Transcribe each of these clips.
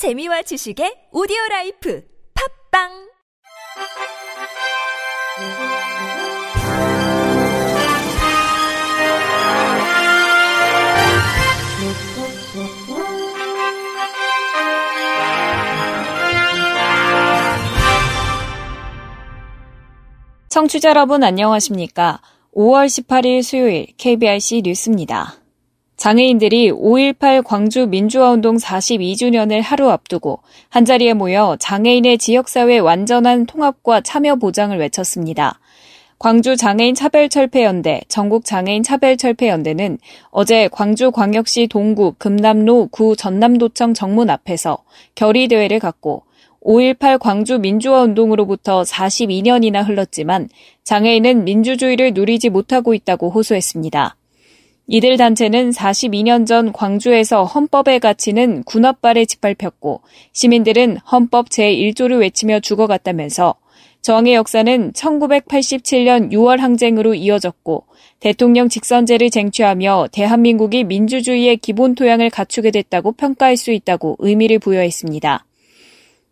재미와 지식의 오디오 라이프 팝빵 청취자 여러분 안녕하십니까? 5월 18일 수요일 KBRC 뉴스입니다. 장애인들이 5.18 광주 민주화운동 42주년을 하루 앞두고 한자리에 모여 장애인의 지역사회 완전한 통합과 참여 보장을 외쳤습니다. 광주 장애인 차별철폐연대, 전국 장애인 차별철폐연대는 어제 광주광역시 동구 금남로 구 전남도청 정문 앞에서 결의대회를 갖고 5.18 광주 민주화 운동으로부터 42년이나 흘렀지만 장애인은 민주주의를 누리지 못하고 있다고 호소했습니다. 이들 단체는 42년 전 광주에서 헌법에 갇히는 군합발에 짓밟혔고 시민들은 헌법 제1조를 외치며 죽어갔다면서 저항의 역사는 1987년 6월 항쟁으로 이어졌고 대통령 직선제를 쟁취하며 대한민국이 민주주의의 기본 토양을 갖추게 됐다고 평가할 수 있다고 의미를 부여했습니다.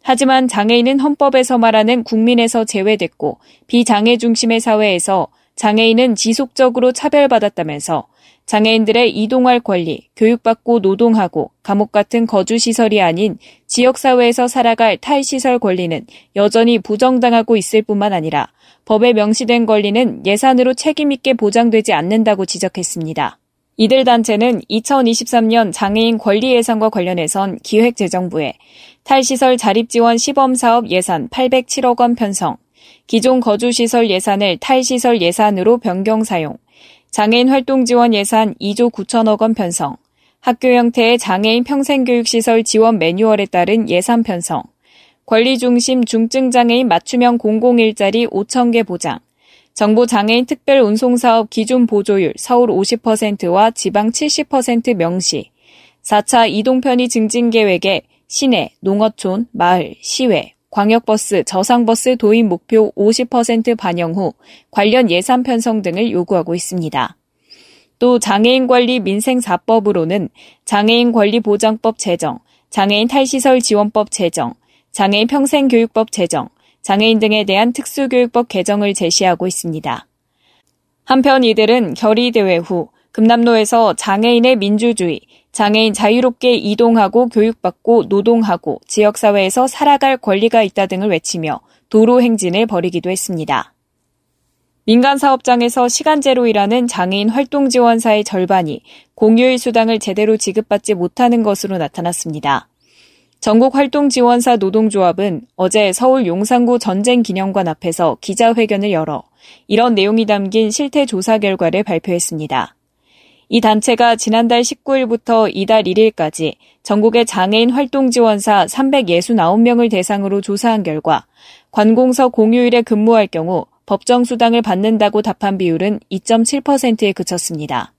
하지만 장애인은 헌법에서 말하는 국민에서 제외됐고 비장애 중심의 사회에서 장애인은 지속적으로 차별받았다면서 장애인들의 이동할 권리, 교육받고 노동하고 감옥 같은 거주시설이 아닌 지역사회에서 살아갈 탈시설 권리는 여전히 부정당하고 있을 뿐만 아니라 법에 명시된 권리는 예산으로 책임있게 보장되지 않는다고 지적했습니다. 이들 단체는 2023년 장애인 권리 예산과 관련해선 기획재정부에 탈시설 자립지원 시범사업 예산 807억 원 편성, 기존 거주시설 예산을 탈시설 예산으로 변경 사용, 장애인 활동 지원 예산 2조 9천억 원 편성, 학교 형태의 장애인 평생교육시설 지원 매뉴얼에 따른 예산 편성, 권리 중심 중증 장애인 맞춤형 공공 일자리 5천 개 보장, 정부 장애인 특별 운송사업 기준 보조율 서울 50%와 지방 70% 명시, 4차 이동편의 증진 계획에 시내, 농어촌, 마을, 시외, 광역버스, 저상버스 도입 목표 50% 반영 후 관련 예산 편성 등을 요구하고 있습니다. 또 장애인 관리 민생 4법으로는 장애인 권리 보장법 제정, 장애인 탈시설 지원법 제정, 장애인 평생교육법 제정, 장애인 등에 대한 특수교육법 개정을 제시하고 있습니다. 한편 이들은 결의대회 후 금남로에서 장애인의 민주주의, 장애인 자유롭게 이동하고 교육받고 노동하고 지역사회에서 살아갈 권리가 있다 등을 외치며 도로 행진을 벌이기도 했습니다. 민간 사업장에서 시간제로 일하는 장애인 활동 지원사의 절반이 공휴일 수당을 제대로 지급받지 못하는 것으로 나타났습니다. 전국 활동 지원사 노동조합은 어제 서울 용산구 전쟁 기념관 앞에서 기자회견을 열어 이런 내용이 담긴 실태 조사 결과를 발표했습니다. 이 단체가 지난달 19일부터 이달 1일까지 전국의 장애인 활동 지원사 369명을 대상으로 조사한 결과 관공서 공휴일에 근무할 경우 법정 수당을 받는다고 답한 비율은 2.7%에 그쳤습니다.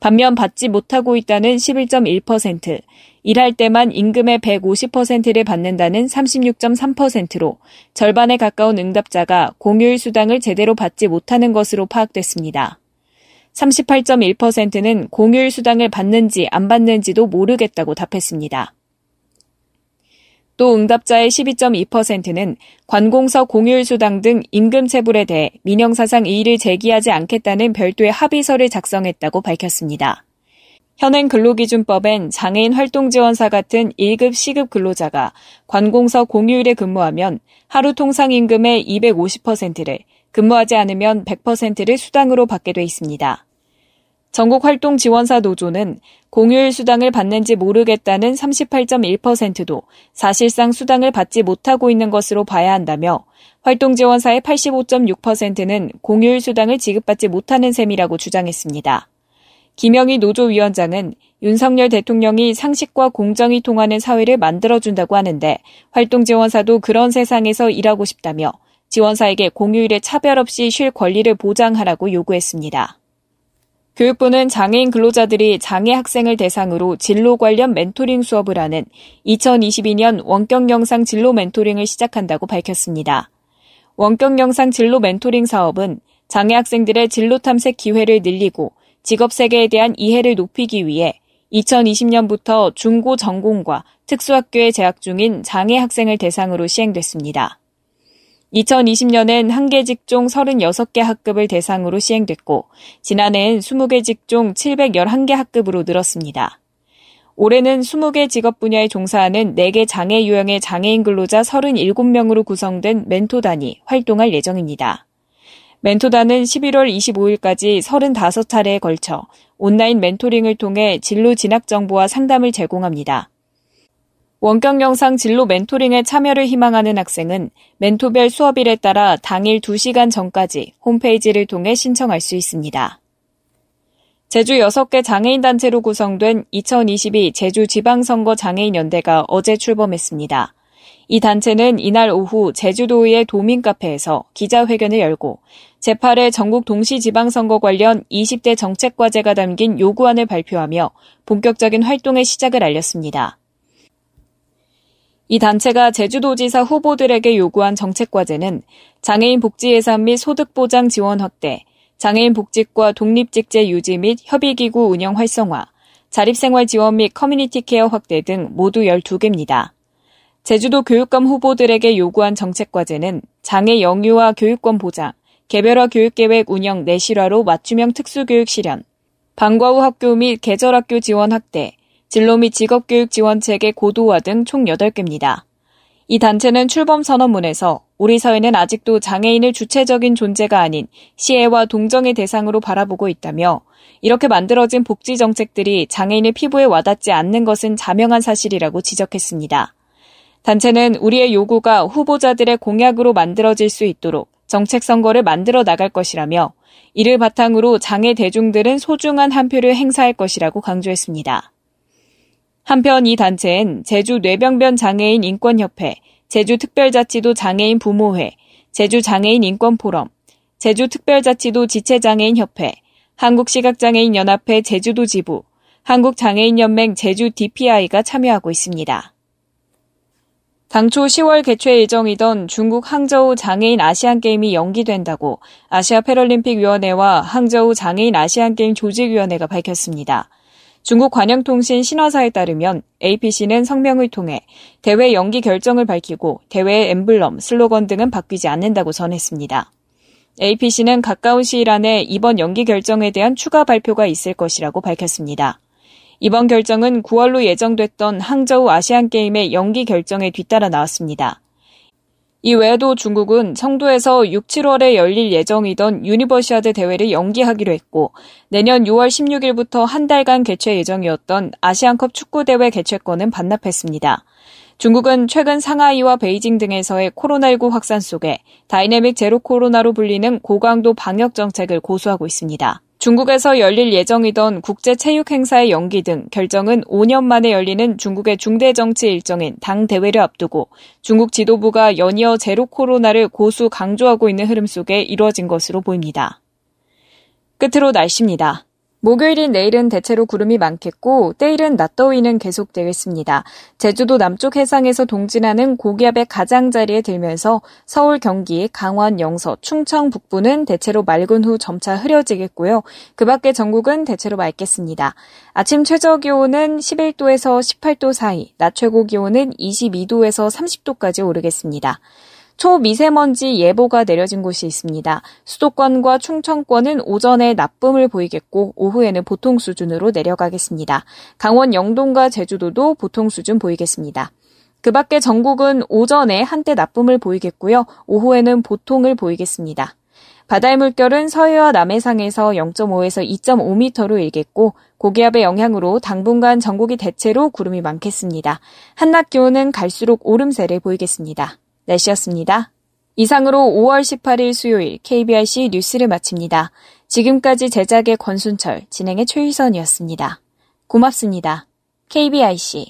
반면 받지 못하고 있다는 11.1%, 일할 때만 임금의 150%를 받는다는 36.3%로 절반에 가까운 응답자가 공휴일 수당을 제대로 받지 못하는 것으로 파악됐습니다. 38.1%는 공휴일 수당을 받는지 안 받는지도 모르겠다고 답했습니다. 또 응답자의 12.2%는 관공서 공휴일 수당 등 임금 체불에 대해 민영사상 이의를 제기하지 않겠다는 별도의 합의서를 작성했다고 밝혔습니다. 현행 근로기준법엔 장애인 활동지원사 같은 1급 시급 근로자가 관공서 공휴일에 근무하면 하루 통상 임금의 250%를 근무하지 않으면 100%를 수당으로 받게 돼 있습니다. 전국 활동 지원사 노조는 공휴일 수당을 받는지 모르겠다는 38.1%도 사실상 수당을 받지 못하고 있는 것으로 봐야 한다며 활동 지원사의 85.6%는 공휴일 수당을 지급받지 못하는 셈이라고 주장했습니다. 김영희 노조위원장은 윤석열 대통령이 상식과 공정이 통하는 사회를 만들어준다고 하는데 활동 지원사도 그런 세상에서 일하고 싶다며 지원사에게 공휴일에 차별 없이 쉴 권리를 보장하라고 요구했습니다. 교육부는 장애인 근로자들이 장애 학생을 대상으로 진로 관련 멘토링 수업을 하는 2022년 원격 영상 진로 멘토링을 시작한다고 밝혔습니다. 원격 영상 진로 멘토링 사업은 장애 학생들의 진로 탐색 기회를 늘리고 직업 세계에 대한 이해를 높이기 위해 2020년부터 중고 전공과 특수학교에 재학 중인 장애 학생을 대상으로 시행됐습니다. 2020년엔 한 개 직종 36개 학급을 대상으로 시행됐고, 지난해엔 20개 직종 711개 학급으로 늘었습니다. 올해는 20개 직업 분야에 종사하는 4개 장애 유형의 장애인 근로자 37명으로 구성된 멘토단이 활동할 예정입니다. 멘토단은 11월 25일까지 35차례에 걸쳐 온라인 멘토링을 통해 진로 진학 정보와 상담을 제공합니다. 원격 영상 진로 멘토링에 참여를 희망하는 학생은 멘토별 수업일에 따라 당일 2시간 전까지 홈페이지를 통해 신청할 수 있습니다. 제주 6개 장애인 단체로 구성된 2022 제주 지방선거 장애인 연대가 어제 출범했습니다. 이 단체는 이날 오후 제주도의 도민카페에서 기자회견을 열고 제8회 전국 동시지방선거 관련 20대 정책과제가 담긴 요구안을 발표하며 본격적인 활동의 시작을 알렸습니다. 이 단체가 제주도지사 후보들에게 요구한 정책 과제는 장애인 복지 예산 및 소득 보장 지원 확대, 장애인 복직과 독립직제 유지 및 협의기구 운영 활성화, 자립생활 지원 및 커뮤니티 케어 확대 등 모두 12개입니다. 제주도 교육감 후보들에게 요구한 정책 과제는 장애 영유아 교육권 보장, 개별화 교육계획 운영 내실화로 맞춤형 특수교육 실현, 방과 후 학교 및 계절학교 지원 확대, 진로 및 직업교육 지원체계 고도화 등 총 8개입니다. 이 단체는 출범 선언문에서 우리 사회는 아직도 장애인을 주체적인 존재가 아닌 시혜와 동정의 대상으로 바라보고 있다며 이렇게 만들어진 복지 정책들이 장애인의 피부에 와닿지 않는 것은 자명한 사실이라고 지적했습니다. 단체는 우리의 요구가 후보자들의 공약으로 만들어질 수 있도록 정책 선거를 만들어 나갈 것이라며 이를 바탕으로 장애 대중들은 소중한 한 표를 행사할 것이라고 강조했습니다. 한편 이 단체는 제주 뇌병변 장애인 인권협회, 제주특별자치도 장애인 부모회, 제주장애인 인권포럼, 제주특별자치도 지체장애인협회, 한국시각장애인연합회 제주도 지부, 한국장애인연맹 제주 DPI가 참여하고 있습니다. 당초 10월 개최 예정이던 중국 항저우 장애인 아시안게임이 연기된다고 아시아 패럴림픽위원회와 항저우 장애인 아시안게임 조직위원회가 밝혔습니다. 중국 관영통신 신화사에 따르면 APC는 성명을 통해 대회 연기 결정을 밝히고 대회의 엠블럼, 슬로건 등은 바뀌지 않는다고 전했습니다. APC는 가까운 시일 안에 이번 연기 결정에 대한 추가 발표가 있을 것이라고 밝혔습니다. 이번 결정은 9월로 예정됐던 항저우 아시안게임의 연기 결정에 뒤따라 나왔습니다. 이 외에도 중국은 청도에서 6, 7월에 열릴 예정이던 유니버시아드 대회를 연기하기로 했고 내년 6월 16일부터 한 달간 개최 예정이었던 아시안컵 축구대회 개최권은 반납했습니다. 중국은 최근 상하이와 베이징 등에서의 코로나19 확산 속에 다이내믹 제로 코로나로 불리는 고강도 방역 정책을 고수하고 있습니다. 중국에서 열릴 예정이던 국제 체육 행사의 연기 등 결정은 5년 만에 열리는 중국의 중대 정치 일정인 당 대회를 앞두고 중국 지도부가 연이어 제로 코로나를 고수 강조하고 있는 흐름 속에 이루어진 것으로 보입니다. 끝으로 날씨입니다. 목요일인 내일은 대체로 구름이 많겠고 때일은 낮더위는 계속되겠습니다. 제주도 남쪽 해상에서 동진하는 고기압의 가장자리에 들면서 서울, 경기, 강원, 영서, 충청 북부는 대체로 맑은 후 점차 흐려지겠고요. 그 밖에 전국은 대체로 맑겠습니다. 아침 최저 기온은 11도에서 18도 사이, 낮 최고 기온은 22도에서 30도까지 오르겠습니다. 초미세먼지 예보가 내려진 곳이 있습니다. 수도권과 충청권은 오전에 나쁨을 보이겠고 오후에는 보통 수준으로 내려가겠습니다. 강원 영동과 제주도도 보통 수준 보이겠습니다. 그 밖에 전국은 오전에 한때 나쁨을 보이겠고요. 오후에는 보통을 보이겠습니다. 바다의 물결은 서해와 남해상에서 0.5에서 2.5m로 일겠고 고기압의 영향으로 당분간 전국이 대체로 구름이 많겠습니다. 한낮 기온은 갈수록 오름세를 보이겠습니다. 날씨였습니다. 이상으로 5월 18일 수요일 KBRC 뉴스를 마칩니다. 지금까지 제작의 권순철, 진행의 최유선이었습니다. 고맙습니다. KBRC